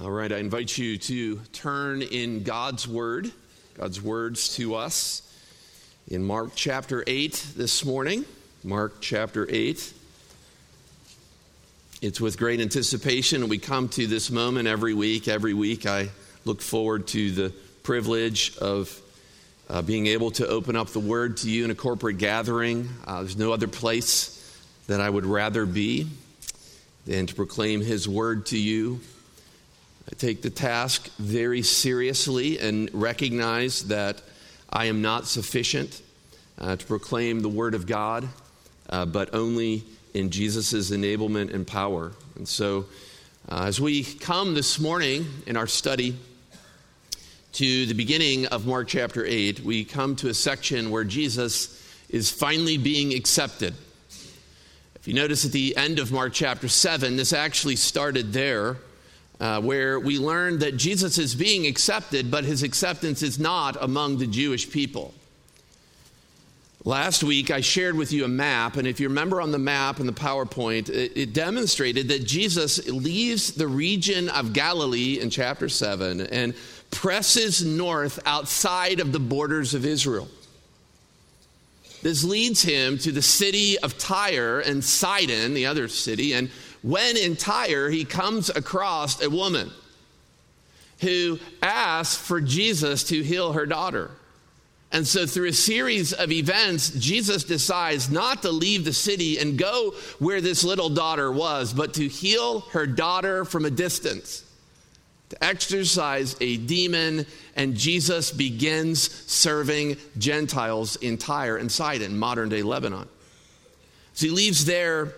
All right, I invite you to turn in God's Word, God's words to us in Mark chapter 8 this morning. Mark chapter 8. It's with great anticipation we come to this moment every week. Every week I look forward to the privilege of uh, being able to open up the Word to you in a corporate gathering. Uh, there's no other place that I would rather be than to proclaim His Word to you I take the task very seriously and recognize that I am not sufficient uh, to proclaim the Word of God, uh, but only in Jesus' enablement and power. And so, uh, as we come this morning in our study to the beginning of Mark chapter 8, we come to a section where Jesus is finally being accepted. If you notice at the end of Mark chapter 7, this actually started there uh, where we learn that Jesus is being accepted, but his acceptance is not among the Jewish people. Last week, I shared with you a map, and if you remember on the map in the PowerPoint, it, it, demonstrated that Jesus leaves the region of Galilee in chapter 7 and presses north outside of the borders of Israel. This leads him to the city of Tyre and Sidon, the other city, and when in Tyre, he comes across a woman who asks for Jesus to heal her daughter. And so, through a series of events, Jesus decides not to leave the city and go where this little daughter was, but to heal her daughter from a distance, to exorcise a demon. And Jesus begins serving Gentiles in Tyre and Sidon, modern day Lebanon. So, he leaves there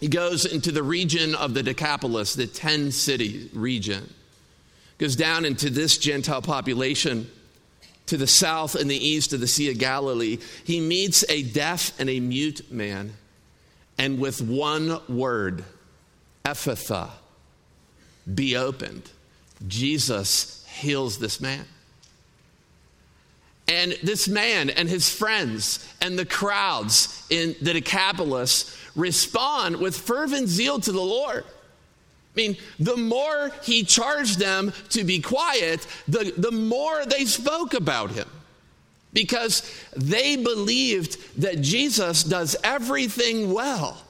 he goes into the region of the Decapolis, the 10 city region. Goes down into this Gentile population to the south and the east of the Sea of Galilee. He meets a deaf and a mute man, and with one word, Ephphatha, be opened, Jesus heals this man. And this man and his friends and the crowds in the Decapolis respond with fervent zeal to the Lord. I mean, the more he charged them to be quiet, the, the more they spoke about him. Because they believed that Jesus does everything well.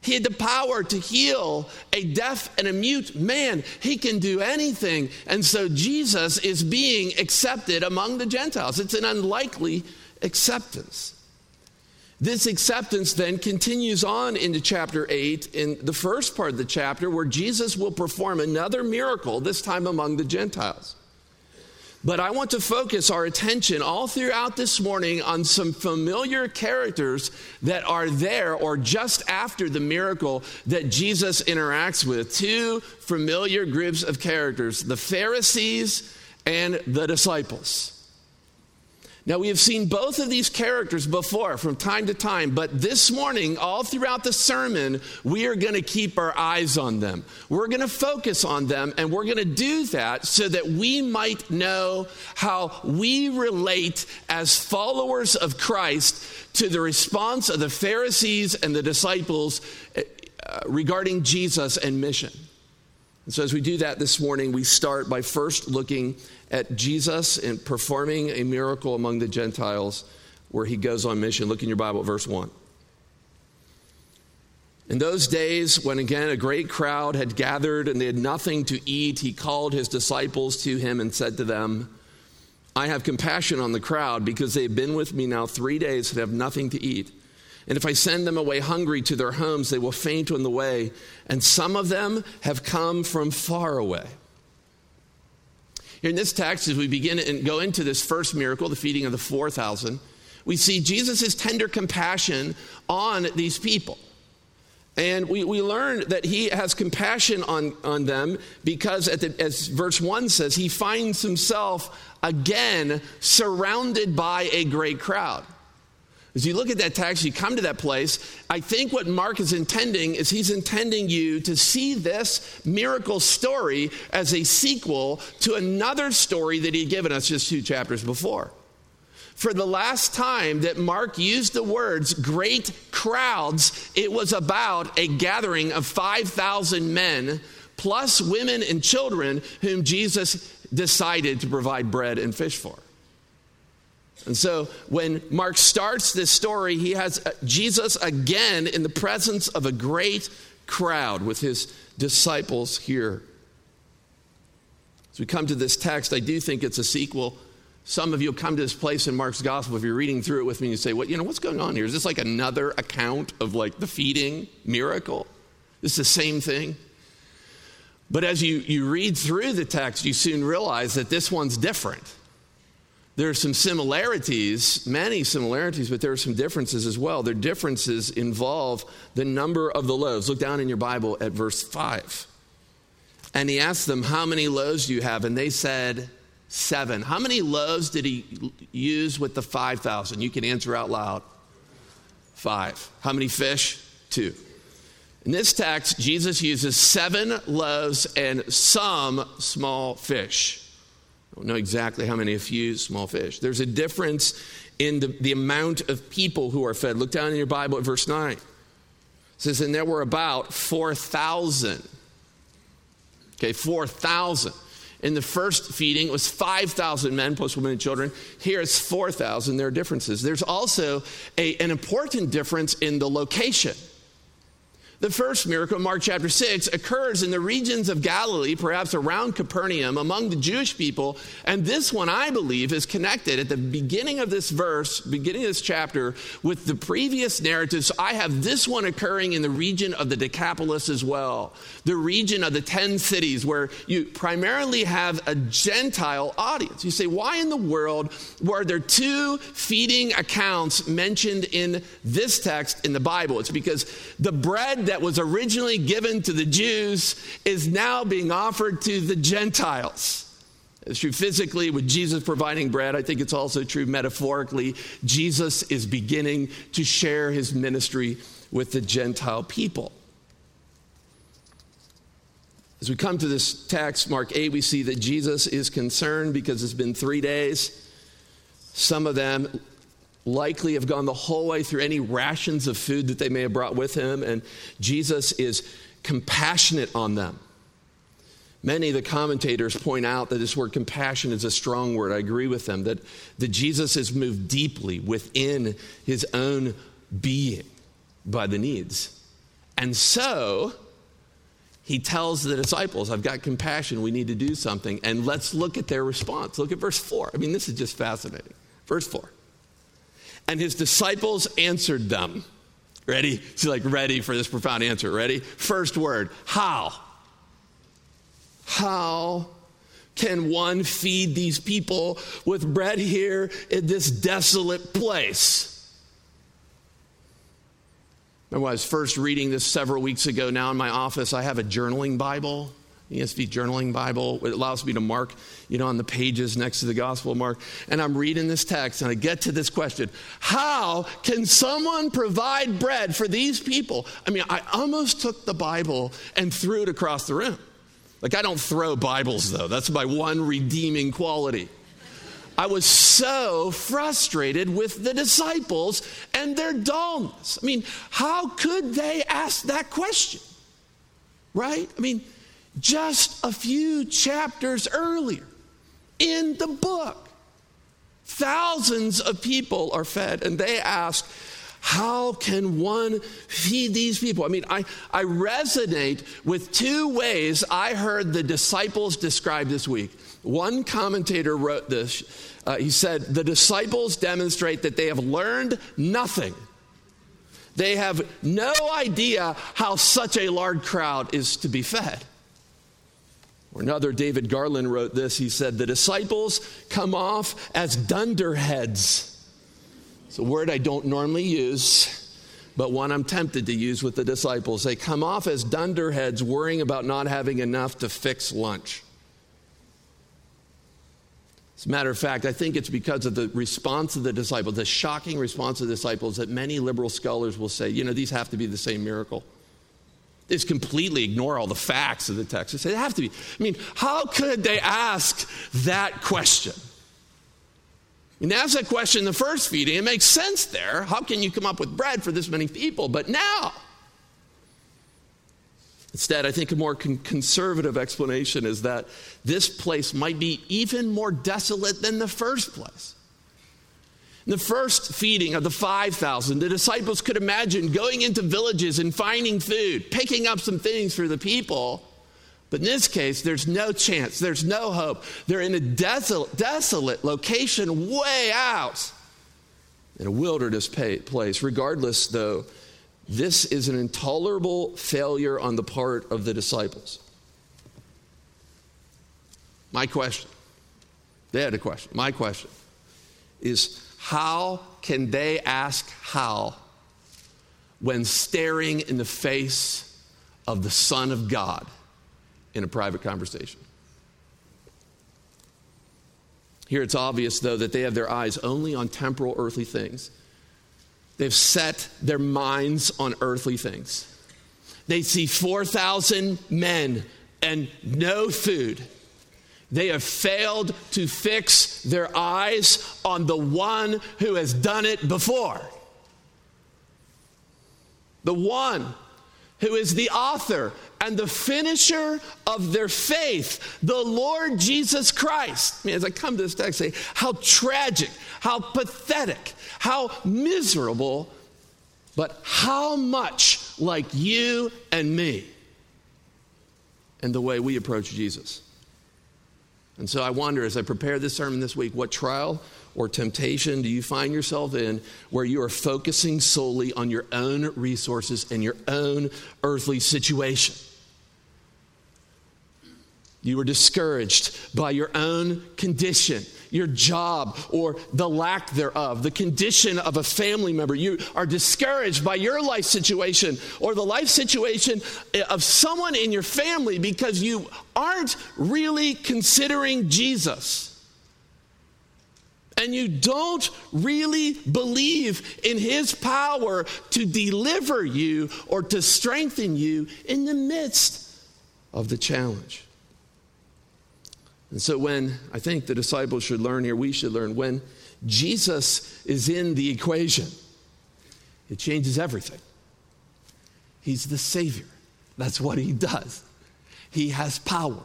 He had the power to heal a deaf and a mute man. He can do anything. And so Jesus is being accepted among the Gentiles. It's an unlikely acceptance. This acceptance then continues on into chapter 8 in the first part of the chapter where Jesus will perform another miracle, this time among the Gentiles. But I want to focus our attention all throughout this morning on some familiar characters that are there or just after the miracle that Jesus interacts with. Two familiar groups of characters the Pharisees and the disciples. Now, we have seen both of these characters before from time to time, but this morning, all throughout the sermon, we are going to keep our eyes on them. We're going to focus on them, and we're going to do that so that we might know how we relate as followers of Christ to the response of the Pharisees and the disciples uh, regarding Jesus and mission. And so, as we do that this morning, we start by first looking at Jesus and performing a miracle among the Gentiles where he goes on mission. Look in your Bible, verse 1. In those days, when again a great crowd had gathered and they had nothing to eat, he called his disciples to him and said to them, I have compassion on the crowd because they've been with me now three days and have nothing to eat. And if I send them away hungry to their homes, they will faint on the way. And some of them have come from far away. Here in this text, as we begin and go into this first miracle, the feeding of the 4,000, we see Jesus' tender compassion on these people. And we, we learn that he has compassion on, on them because, the, as verse 1 says, he finds himself again surrounded by a great crowd. As you look at that text, you come to that place. I think what Mark is intending is he's intending you to see this miracle story as a sequel to another story that he'd given us just two chapters before. For the last time that Mark used the words great crowds, it was about a gathering of 5,000 men plus women and children whom Jesus decided to provide bread and fish for. And so when Mark starts this story, he has uh, Jesus again in the presence of a great crowd with his disciples here. As we come to this text, I do think it's a sequel. Some of you come to this place in Mark's gospel, if you're reading through it with me, you say, What, you know, what's going on here? Is this like another account of like the feeding miracle? Is the same thing? But as you, you read through the text, you soon realize that this one's different. There are some similarities, many similarities, but there are some differences as well. Their differences involve the number of the loaves. Look down in your Bible at verse 5. And he asked them, How many loaves do you have? And they said, Seven. How many loaves did he use with the 5,000? You can answer out loud. Five. How many fish? Two. In this text, Jesus uses seven loaves and some small fish. Don't know exactly how many, a few small fish. There's a difference in the, the amount of people who are fed. Look down in your Bible at verse 9. It says, And there were about 4,000. Okay, 4,000. In the first feeding, it was 5,000 men plus women and children. Here it's 4,000. There are differences. There's also a, an important difference in the location. The first miracle, Mark chapter 6, occurs in the regions of Galilee, perhaps around Capernaum, among the Jewish people. And this one, I believe, is connected at the beginning of this verse, beginning of this chapter, with the previous narrative. So I have this one occurring in the region of the Decapolis as well, the region of the 10 cities, where you primarily have a Gentile audience. You say, why in the world were there two feeding accounts mentioned in this text in the Bible? It's because the bread that was originally given to the Jews is now being offered to the Gentiles. It's true physically with Jesus providing bread. I think it's also true metaphorically. Jesus is beginning to share his ministry with the Gentile people. As we come to this text, Mark 8, we see that Jesus is concerned because it's been three days. Some of them likely have gone the whole way through any rations of food that they may have brought with him, and Jesus is compassionate on them. Many of the commentators point out that this word compassion is a strong word. I agree with them that, that Jesus is moved deeply within his own being by the needs. And so he tells the disciples, I've got compassion, we need to do something. And let's look at their response. Look at verse 4. I mean, this is just fascinating. Verse 4. And his disciples answered them. Ready? He's like ready for this profound answer. Ready? First word, how? How can one feed these people with bread here in this desolate place? Remember, I was first reading this several weeks ago. Now in my office, I have a journaling Bible. ESV journaling Bible. It allows me to mark, you know, on the pages next to the Gospel Mark. And I'm reading this text and I get to this question How can someone provide bread for these people? I mean, I almost took the Bible and threw it across the room. Like, I don't throw Bibles, though. That's my one redeeming quality. I was so frustrated with the disciples and their dullness. I mean, how could they ask that question? Right? I mean, just a few chapters earlier in the book. Thousands of people are fed, and they ask, How can one feed these people? I mean, I, I resonate with two ways I heard the disciples described this week. One commentator wrote this. Uh, he said, The disciples demonstrate that they have learned nothing. They have no idea how such a large crowd is to be fed. Or another, David Garland wrote this. He said, The disciples come off as dunderheads. It's a word I don't normally use, but one I'm tempted to use with the disciples. They come off as dunderheads, worrying about not having enough to fix lunch. As a matter of fact, I think it's because of the response of the disciples, the shocking response of the disciples, that many liberal scholars will say, you know, these have to be the same miracle is completely ignore all the facts of the text. They say they have to be. I mean, how could they ask that question? I mean, ask that question in the first feeding. It makes sense there. How can you come up with bread for this many people? But now, Instead, I think a more con- conservative explanation is that this place might be even more desolate than the first place. The first feeding of the 5,000, the disciples could imagine going into villages and finding food, picking up some things for the people. But in this case, there's no chance, there's no hope. They're in a desolate, desolate location way out in a wilderness place. Regardless, though, this is an intolerable failure on the part of the disciples. My question, they had a question. My question is how can they ask how when staring in the face of the Son of God in a private conversation? Here it's obvious, though, that they have their eyes only on temporal earthly things. They've set their minds on earthly things. They see 4,000 men and no food. They have failed to fix their eyes on the one who has done it before. The one who is the author and the finisher of their faith, the Lord Jesus Christ. I mean, as I come to this text, I say, how tragic, how pathetic, how miserable, but how much like you and me and the way we approach Jesus. And so I wonder as I prepare this sermon this week, what trial or temptation do you find yourself in where you are focusing solely on your own resources and your own earthly situation? You were discouraged by your own condition, your job, or the lack thereof, the condition of a family member. You are discouraged by your life situation or the life situation of someone in your family because you aren't really considering Jesus and you don't really believe in his power to deliver you or to strengthen you in the midst of the challenge. And so, when I think the disciples should learn here, we should learn when Jesus is in the equation, it changes everything. He's the Savior. That's what He does. He has power,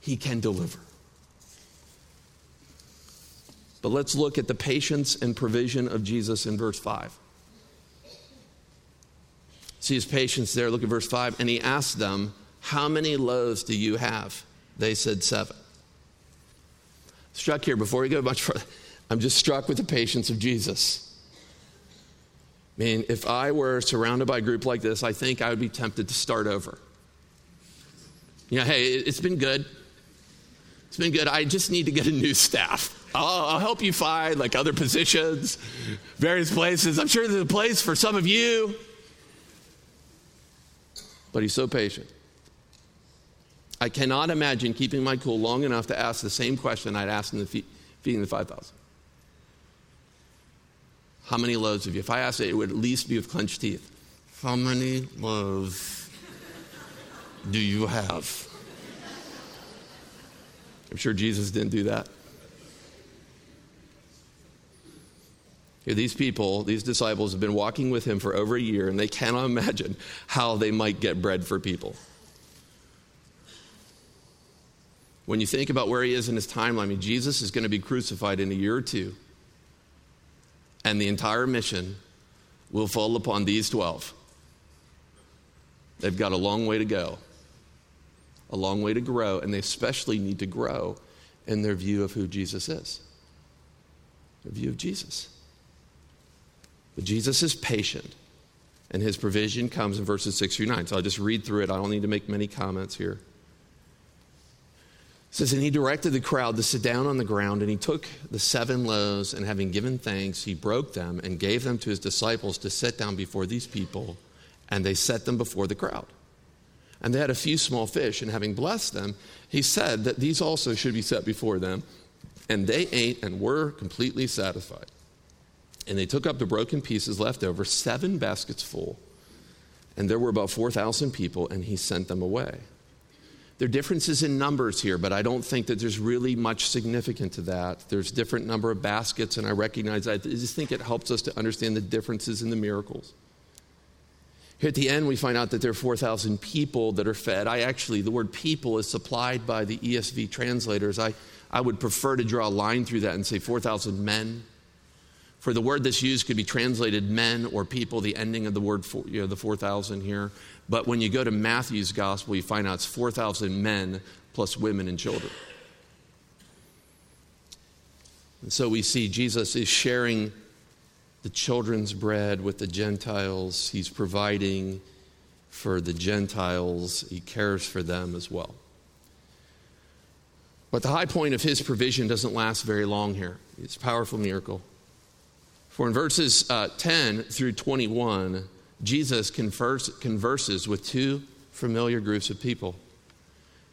He can deliver. But let's look at the patience and provision of Jesus in verse 5. See his patience there. Look at verse 5. And he asked them, How many loaves do you have? They said, Seven. Struck here, before we go much further, I'm just struck with the patience of Jesus. I mean, if I were surrounded by a group like this, I think I would be tempted to start over. You know, hey, it's been good. It's been good. I just need to get a new staff. I'll, I'll, help you find like other positions, various places. I'm sure there's a place for some of you. But he's so patient. I cannot imagine keeping my cool long enough to ask the same question I'd asked in the feeding the 5,000. How many loaves of you? If I asked it, it would at least be with clenched teeth. How many loaves do you have? I'm sure Jesus didn't do that. Here, these people, these disciples, have been walking with him for over a year, and they cannot imagine how they might get bread for people. When you think about where he is in his timeline, I mean, Jesus is going to be crucified in a year or two, and the entire mission will fall upon these 12. They've got a long way to go, a long way to grow, and they especially need to grow in their view of who Jesus is, their view of Jesus. But Jesus is patient, and his provision comes in verses 6 through 9. So I'll just read through it. I don't need to make many comments here says, And he directed the crowd to sit down on the ground, and he took the seven loaves, and having given thanks, he broke them and gave them to his disciples to set down before these people, and they set them before the crowd. And they had a few small fish, and having blessed them, he said that these also should be set before them. And they ate and were completely satisfied. And they took up the broken pieces left over, seven baskets full. And there were about 4,000 people, and he sent them away. There are differences in numbers here, but I don't think that there's really much significant to that. There's different number of baskets, and I recognize that. I just think it helps us to understand the differences in the miracles. Here at the end, we find out that there are 4,000 people that are fed. I actually, the word people is supplied by the ESV translators. I, I would prefer to draw a line through that and say 4,000 men. For the word that's used could be translated men or people, the ending of the word, for, you know, the 4,000 here. But when you go to Matthew's gospel, you find out it's 4,000 men plus women and children. And so we see Jesus is sharing the children's bread with the Gentiles. He's providing for the Gentiles, he cares for them as well. But the high point of his provision doesn't last very long here. It's a powerful miracle. For in verses uh, 10 through 21, Jesus converse, converses with two familiar groups of people.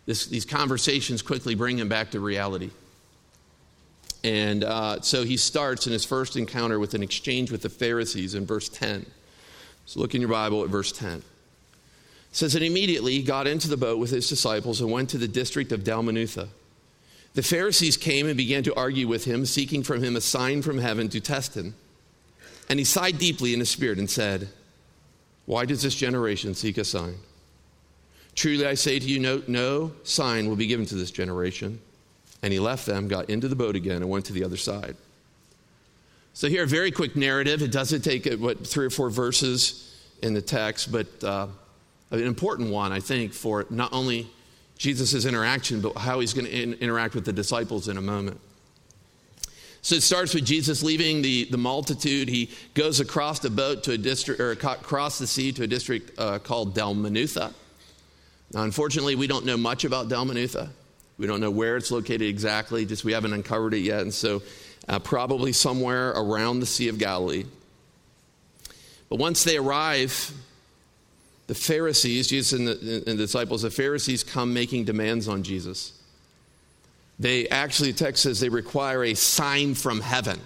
This, these conversations quickly bring him back to reality. And uh, so he starts in his first encounter with an exchange with the Pharisees in verse 10. So look in your Bible at verse 10. It says, And immediately he got into the boat with his disciples and went to the district of Dalmanutha. The Pharisees came and began to argue with him, seeking from him a sign from heaven to test him. And he sighed deeply in his spirit and said, Why does this generation seek a sign? Truly I say to you, no, no sign will be given to this generation. And he left them, got into the boat again, and went to the other side. So, here, a very quick narrative. It doesn't take, uh, what, three or four verses in the text, but uh, an important one, I think, for not only Jesus' interaction, but how he's going to in- interact with the disciples in a moment. So it starts with Jesus leaving the, the multitude. He goes across the boat to a district, or across the sea to a district uh, called Dalmanutha. Now, unfortunately, we don't know much about Dalmanutha. We don't know where it's located exactly, just we haven't uncovered it yet. And so, uh, probably somewhere around the Sea of Galilee. But once they arrive, the Pharisees, Jesus and the, and the disciples, the Pharisees come making demands on Jesus. They actually, the text says they require a sign from heaven.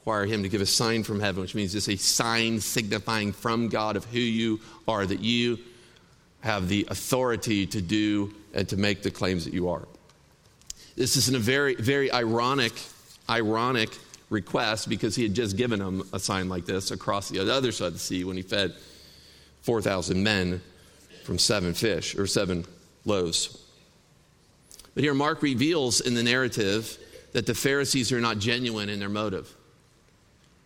Require him to give a sign from heaven, which means it's a sign signifying from God of who you are, that you have the authority to do and to make the claims that you are. This is a very, very ironic, ironic request because he had just given them a sign like this across the other side of the sea when he fed 4,000 men from seven fish or seven loaves. But here, Mark reveals in the narrative that the Pharisees are not genuine in their motive.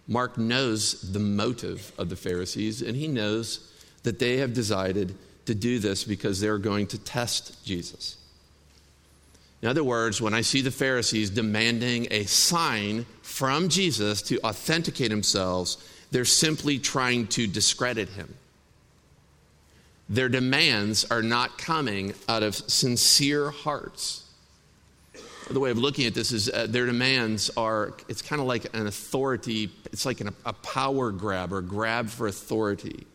Mark knows the motive of the Pharisees, and he knows that they have decided to do this because they're going to test Jesus. In other words, when I see the Pharisees demanding a sign from Jesus to authenticate themselves, they're simply trying to discredit him. Their demands are not coming out of sincere hearts. The way of looking at this is uh, their demands are, it's kind of like an authority, it's like an, a power grab or grab for authority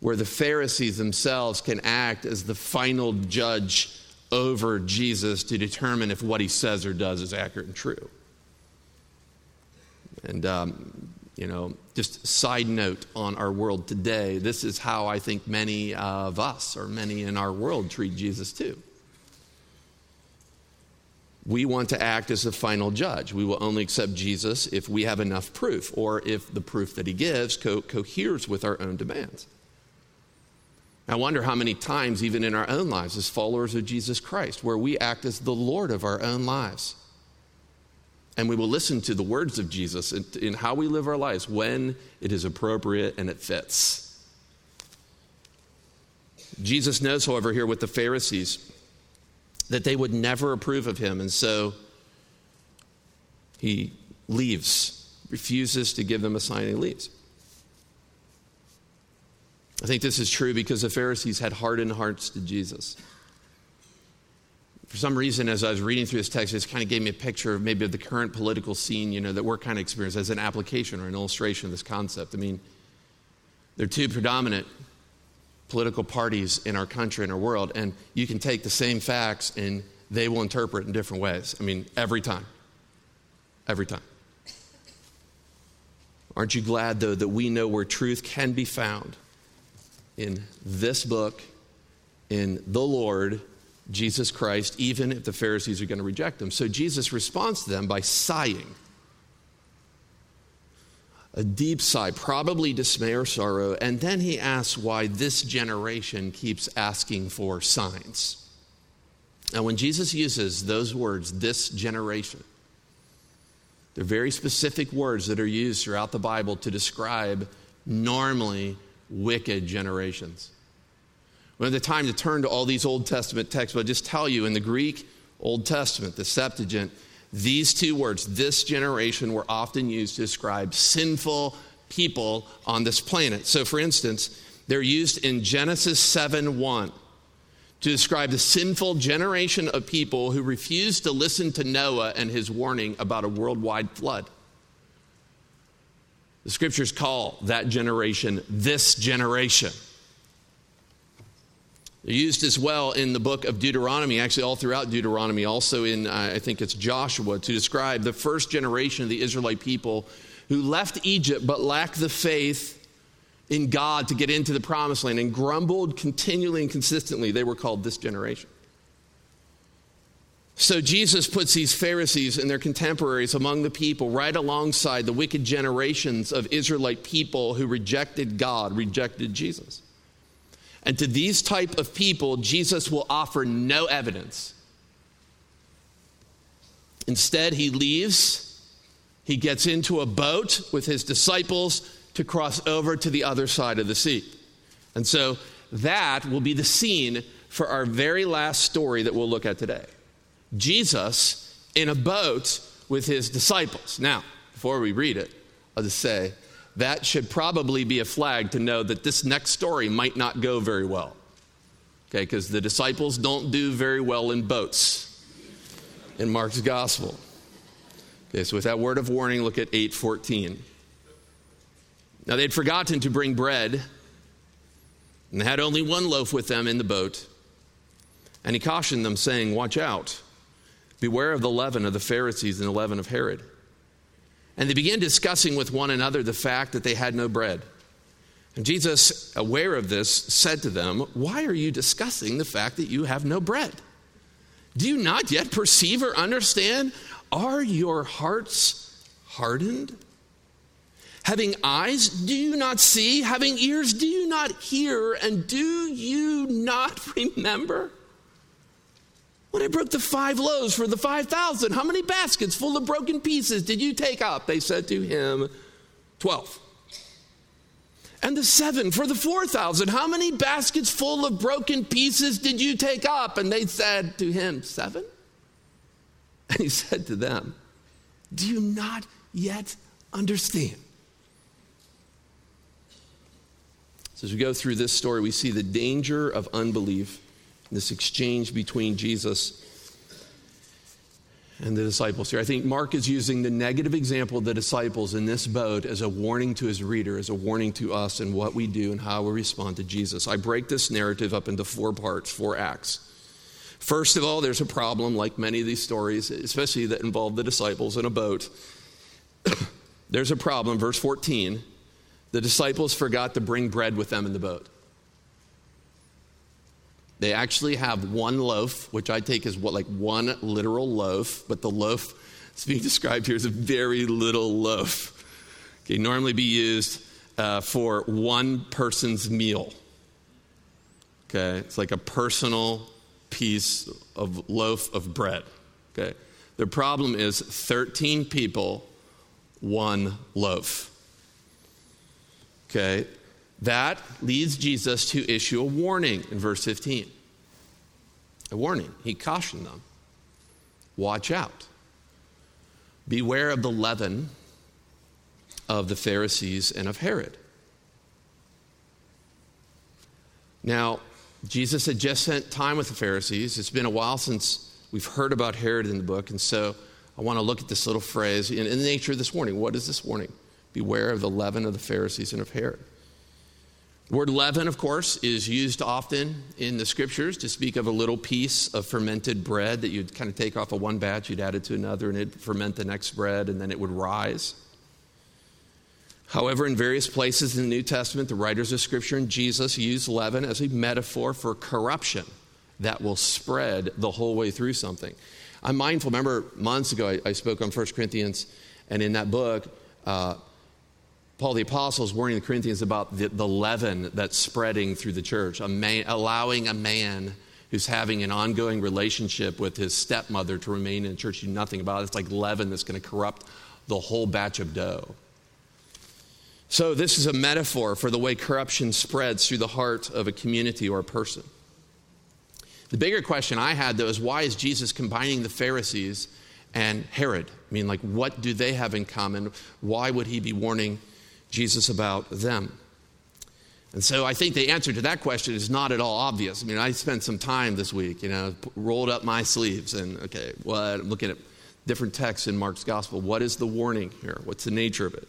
where the Pharisees themselves can act as the final judge over Jesus to determine if what he says or does is accurate and true. And, um, you know, just side note on our world today, this is how I think many of us or many in our world treat Jesus too. We want to act as the final judge. We will only accept Jesus if we have enough proof or if the proof that he gives co- coheres with our own demands. I wonder how many times, even in our own lives as followers of Jesus Christ, where we act as the Lord of our own lives. And we will listen to the words of Jesus in, in how we live our lives when it is appropriate and it fits. Jesus knows, however, here with the Pharisees, that they would never approve of him. And so he leaves, refuses to give them a sign, and leaves. I think this is true because the Pharisees had hardened hearts to Jesus. For some reason, as I was reading through this text, it kind of gave me a picture of maybe of the current political scene, you know, that we're kind of experiencing as an application or an illustration of this concept. I mean, there are two predominant political parties in our country and our world, and you can take the same facts and they will interpret in different ways. I mean, every time. Every time. Aren't you glad, though, that we know where truth can be found? in this book, in the Lord, Jesus Christ, even if the Pharisees are going to reject him. So Jesus responds to them by sighing. a deep sigh, probably dismay or sorrow, and then he asks why this generation keeps asking for signs. Now, when Jesus uses those words, this generation, they're very specific words that are used throughout the Bible to describe normally wicked generations. We don't have the time to turn to all these Old Testament texts, but I'll just tell you in the Greek Old Testament, the Septuagint, these two words, this generation, were often used to describe sinful people on this planet. So, for instance, they're used in Genesis 7 1 to describe the sinful generation of people who refused to listen to Noah and his warning about a worldwide flood. The scriptures call that generation this generation. Used as well in the book of Deuteronomy, actually, all throughout Deuteronomy, also in, uh, I think it's Joshua, to describe the first generation of the Israelite people who left Egypt but lacked the faith in God to get into the promised land and grumbled continually and consistently. They were called this generation. So Jesus puts these Pharisees and their contemporaries among the people right alongside the wicked generations of Israelite people who rejected God, rejected Jesus. And to these type of people, Jesus will offer no evidence. Instead, he leaves, he gets into a boat with his disciples to cross over to the other side of the sea. And so that will be the scene for our very last story that we'll look at today. Jesus in a boat with his disciples. Now, before we read it, I'll just say that should probably be a flag to know that this next story might not go very well. Okay, because the disciples don't do very well in boats in Mark's gospel. Okay, so with that word of warning, look at 814. Now they'd forgotten to bring bread, and they had only one loaf with them in the boat. And he cautioned them, saying, Watch out, beware of the leaven of the Pharisees and the leaven of Herod. And they began discussing with one another the fact that they had no bread. And Jesus, aware of this, said to them, Why are you discussing the fact that you have no bread? Do you not yet perceive or understand? Are your hearts hardened? Having eyes, do you not see? Having ears, do you not hear? And do you not remember? When I broke the five loaves for the 5,000, how many baskets full of broken pieces did you take up? They said to him, 12. And the seven for the 4,000, how many baskets full of broken pieces did you take up? And they said to him, Seven? And he said to them, Do you not yet understand? So as we go through this story, we see the danger of unbelief this exchange between Jesus and the disciples here. I think Mark is using the negative example of the disciples in this boat as a warning to his reader, as a warning to us and what we do and how we respond to Jesus. I break this narrative up into four parts, four acts. First of all, there's a problem, like many of these stories, especially that involve the disciples in a boat. there's a problem, verse 14. The disciples forgot to bring bread with them in the boat. They actually have one loaf, which I take as what, like one literal loaf, but the loaf that's being described here is a very little loaf. Okay, normally be used uh, for one person's meal. Okay, it's like a personal piece of loaf of bread. Okay, the problem is 13 people, one loaf. Okay, that leads Jesus to issue a warning in verse 15. A warning. He cautioned them watch out. Beware of the leaven of the Pharisees and of Herod. Now, Jesus had just spent time with the Pharisees. It's been a while since we've heard about Herod in the book, and so I want to look at this little phrase in, in the nature of this warning. What is this warning? Beware of the leaven of the Pharisees and of Herod. Word leaven, of course, is used often in the scriptures to speak of a little piece of fermented bread that you'd kind of take off of one batch, you'd add it to another, and it'd ferment the next bread, and then it would rise. However, in various places in the New Testament, the writers of Scripture and Jesus use leaven as a metaphor for corruption that will spread the whole way through something. I'm mindful, remember months ago I, I spoke on 1 Corinthians, and in that book, uh, Paul the Apostle is warning the Corinthians about the, the leaven that's spreading through the church, a man, allowing a man who's having an ongoing relationship with his stepmother to remain in the church, you do nothing about it. It's like leaven that's going to corrupt the whole batch of dough. So, this is a metaphor for the way corruption spreads through the heart of a community or a person. The bigger question I had, though, is why is Jesus combining the Pharisees and Herod? I mean, like, what do they have in common? Why would he be warning Jesus about them? And so I think the answer to that question is not at all obvious. I mean, I spent some time this week, you know, rolled up my sleeves and, okay, what? I'm looking at different texts in Mark's gospel. What is the warning here? What's the nature of it?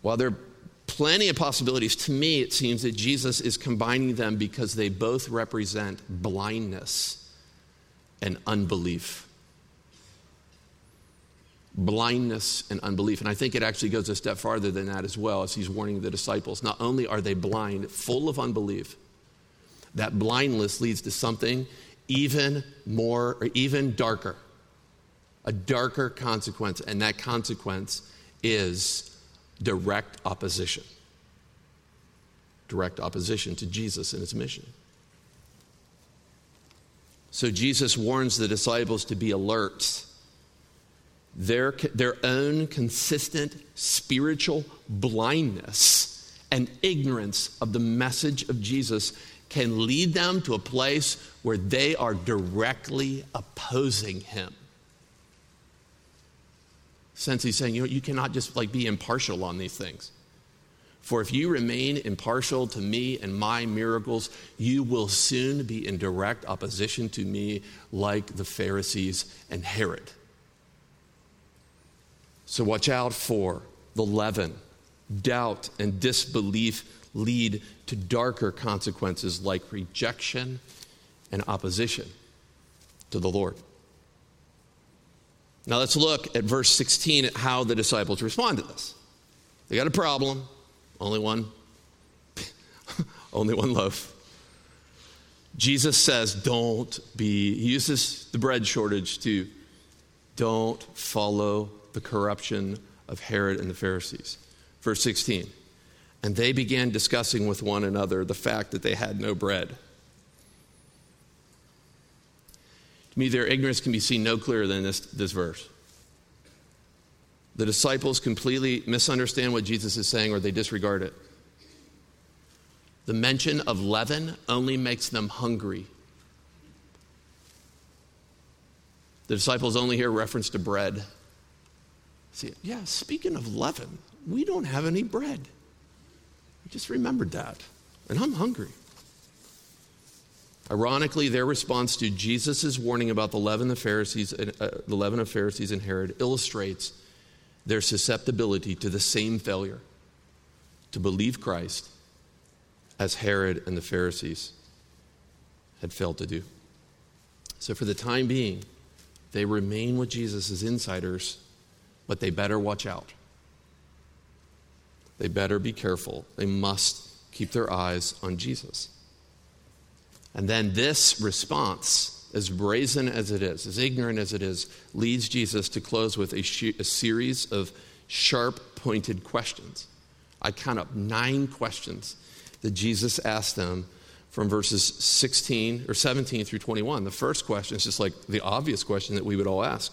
While there are plenty of possibilities, to me it seems that Jesus is combining them because they both represent blindness and unbelief blindness and unbelief. And I think it actually goes a step farther than that as well, as he's warning the disciples. Not only are they blind, full of unbelief, that blindness leads to something even more or even darker, a darker consequence. And that consequence is direct opposition. Direct opposition to Jesus and his mission. So Jesus warns the disciples to be alert their, their own consistent spiritual blindness and ignorance of the message of Jesus can lead them to a place where they are directly opposing him. Since he's saying, you know, you cannot just like be impartial on these things. For if you remain impartial to me and my miracles, you will soon be in direct opposition to me, like the Pharisees and Herod. So watch out for the leaven. Doubt and disbelief lead to darker consequences like rejection and opposition to the Lord. Now let's look at verse 16 at how the disciples respond to this. They got a problem, only one, only one loaf. Jesus says, Don't be, he uses the bread shortage to, don't follow the corruption of Herod and the Pharisees. Verse 16. And they began discussing with one another the fact that they had no bread. To me, their ignorance can be seen no clearer than this, this verse. The disciples completely misunderstand what Jesus is saying or they disregard it. The mention of leaven only makes them hungry. The disciples only hear reference to bread. See, yeah, speaking of leaven, we don't have any bread. I just remembered that. And I'm hungry. Ironically, their response to Jesus' warning about the leaven of Pharisees, uh, the leaven of Pharisees and Herod illustrates their susceptibility to the same failure to believe Christ as Herod and the Pharisees had failed to do. So, for the time being, they remain with Jesus as insiders but they better watch out. They better be careful. They must keep their eyes on Jesus. And then this response, as brazen as it is, as ignorant as it is, leads Jesus to close with a, sh- a series of sharp pointed questions. I count up nine questions that Jesus asked them from verses 16 or 17 through 21. The first question is just like the obvious question that we would all ask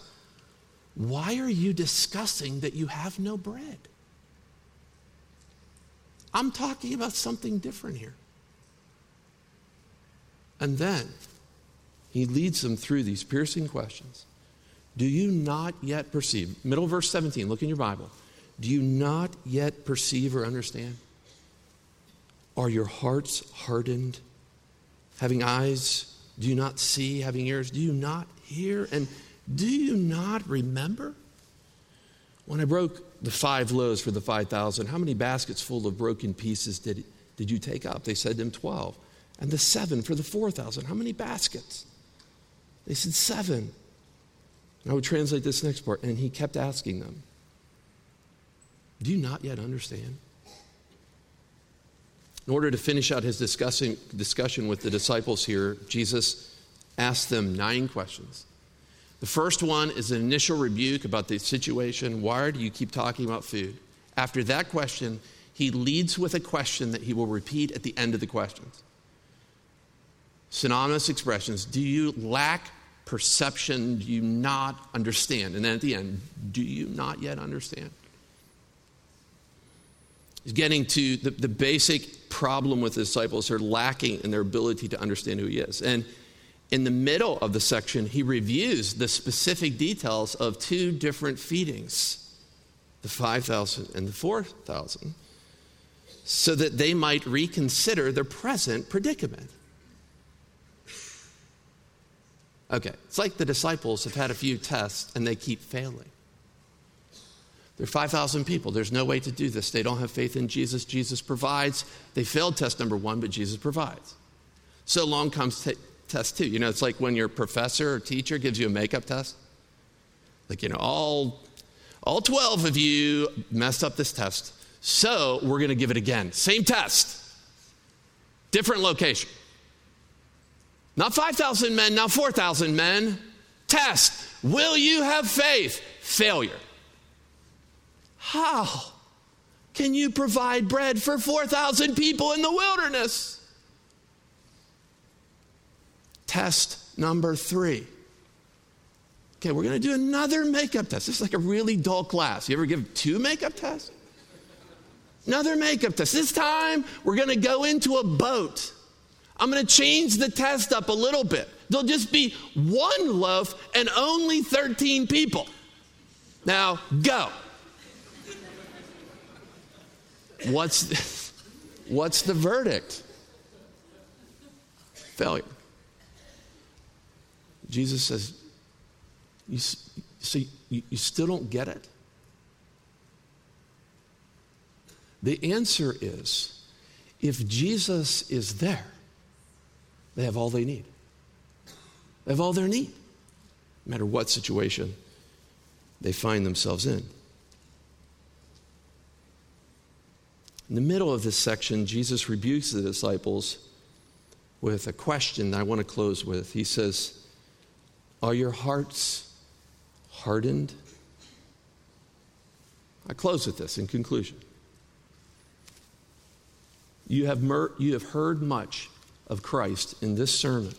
why are you discussing that you have no bread? I'm talking about something different here. And then he leads them through these piercing questions. Do you not yet perceive? Middle verse 17, look in your Bible. Do you not yet perceive or understand? Are your hearts hardened? Having eyes, do you not see? Having ears, do you not hear? And do you not remember? When I broke the five loaves for the 5,000, how many baskets full of broken pieces did, did you take up? They said to him, 12. And the seven for the 4,000, how many baskets? They said, seven. And I would translate this next part, and he kept asking them, Do you not yet understand? In order to finish out his discussion with the disciples here, Jesus asked them nine questions. The first one is an initial rebuke about the situation. Why do you keep talking about food? after that question, he leads with a question that he will repeat at the end of the questions. Synonymous expressions. Do you lack perception? Do you not understand? And then at the end, do you not yet understand? He's getting to the, the basic problem with the disciples are lacking in their ability to understand who he is. And in the middle of the section, he reviews the specific details of two different feedings the 5,000 and the 4,000 so that they might reconsider their present predicament. Okay, it's like the disciples have had a few tests and they keep failing. There are 5,000 people. There's no way to do this. They don't have faith in Jesus. Jesus provides. They failed test number one, but Jesus provides. So long comes t- test too. You know, it's like when your professor or teacher gives you a makeup test. Like, you know, all, all 12 of you messed up this test. So we're going to give it again. Same test, different location. Not 5,000 men, now 4,000 men. Test. Will you have faith? Failure. How can you provide bread for 4,000 people in the wilderness? Test number three. Okay, we're going to do another makeup test. This is like a really dull class. You ever give two makeup tests? Another makeup test. This time, we're going to go into a boat. I'm going to change the test up a little bit. There'll just be one loaf and only 13 people. Now, go. What's, what's the verdict? Failure. Jesus says, you, so you, you still don't get it? The answer is if Jesus is there, they have all they need. They have all their need, no matter what situation they find themselves in. In the middle of this section, Jesus rebukes the disciples with a question that I want to close with. He says, Are your hearts hardened? I close with this in conclusion. You have, mer- you have heard much of Christ in this sermon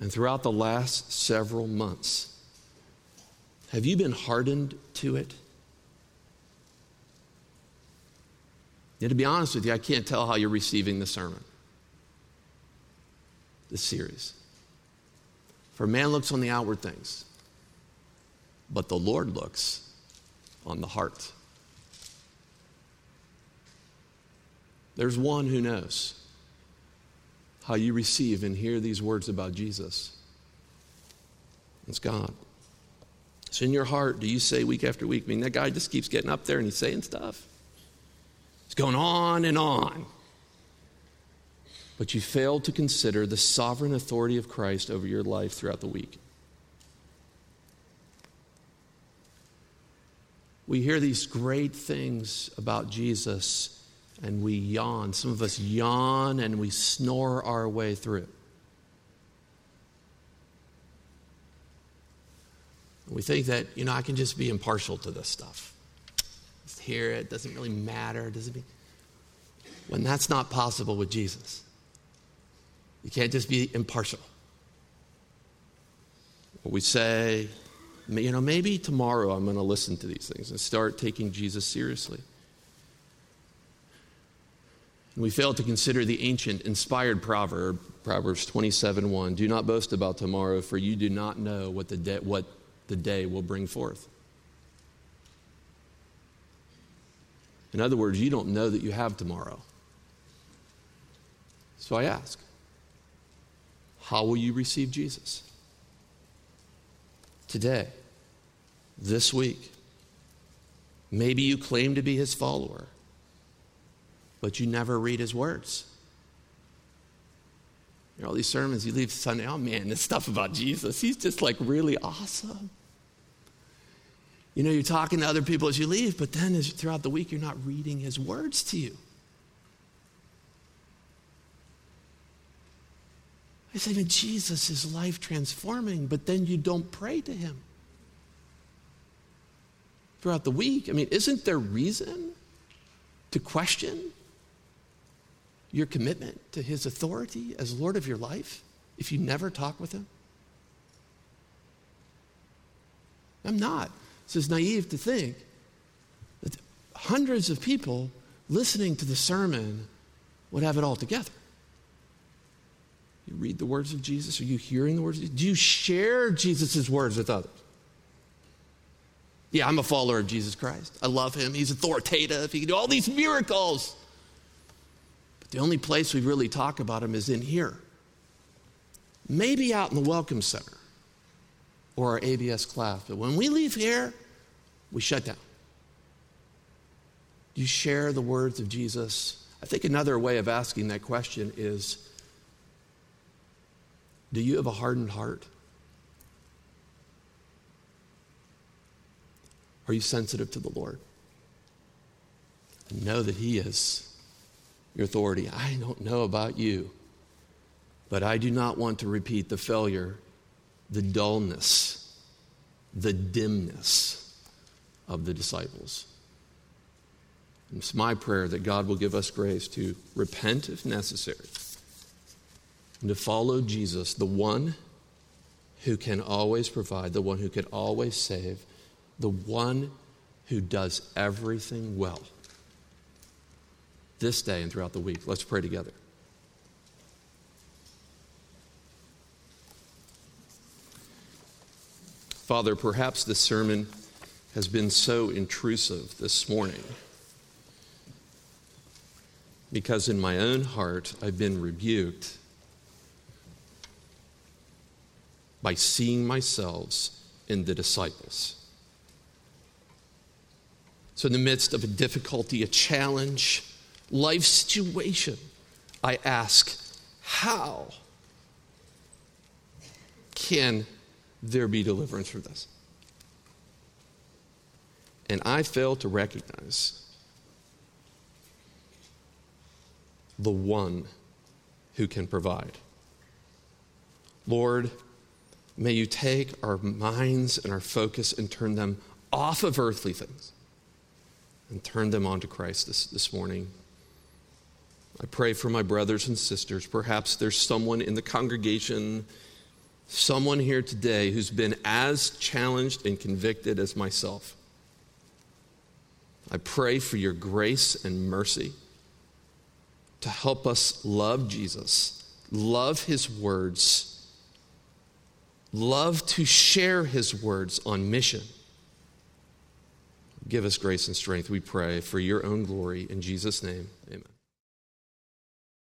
and throughout the last several months. Have you been hardened to it? And to be honest with you, I can't tell how you're receiving the sermon, this series. For man looks on the outward things, but the Lord looks on the heart. There's one who knows how you receive and hear these words about Jesus. It's God. So in your heart, do you say week after week, I mean, that guy just keeps getting up there and he's saying stuff. It's going on and on. But you fail to consider the sovereign authority of Christ over your life throughout the week. We hear these great things about Jesus and we yawn. Some of us yawn and we snore our way through. We think that, you know, I can just be impartial to this stuff. Just hear it, doesn't really matter. Doesn't mean when that's not possible with Jesus. You can't just be impartial. we say, you know, maybe tomorrow I'm going to listen to these things and start taking Jesus seriously. And we fail to consider the ancient inspired proverb, Proverbs 27 1. Do not boast about tomorrow, for you do not know what the, what the day will bring forth. In other words, you don't know that you have tomorrow. So I ask, how will you receive Jesus? Today, this week. Maybe you claim to be his follower but you never read his words. You know, all these sermons, you leave Sunday, oh man, this stuff about Jesus, he's just like really awesome. You know, you're talking to other people as you leave, but then as throughout the week, you're not reading his words to you. I say, man, Jesus is life transforming, but then you don't pray to him. throughout the week. I mean, isn't there reason to question your commitment to his authority as Lord of your life if you never talk with him? I'm not. Is naive to think that hundreds of people listening to the sermon would have it all together. You read the words of Jesus? Are you hearing the words? Do you share Jesus' words with others? Yeah, I'm a follower of Jesus Christ. I love him. He's authoritative. He can do all these miracles. But the only place we really talk about him is in here. Maybe out in the Welcome Center or our ABS class. But when we leave here, we shut down. Do you share the words of Jesus? I think another way of asking that question is Do you have a hardened heart? Are you sensitive to the Lord? And know that He is your authority. I don't know about you, but I do not want to repeat the failure, the dullness, the dimness of the disciples. It's my prayer that God will give us grace to repent if necessary and to follow Jesus, the one who can always provide, the one who can always save, the one who does everything well. This day and throughout the week. Let's pray together. Father, perhaps this sermon has been so intrusive this morning because in my own heart I've been rebuked by seeing myself in the disciples. So, in the midst of a difficulty, a challenge, life situation, I ask, how can there be deliverance from this? And I fail to recognize the one who can provide. Lord, may you take our minds and our focus and turn them off of earthly things and turn them onto Christ this, this morning. I pray for my brothers and sisters. Perhaps there's someone in the congregation, someone here today who's been as challenged and convicted as myself. I pray for your grace and mercy to help us love Jesus, love his words, love to share his words on mission. Give us grace and strength, we pray, for your own glory. In Jesus' name,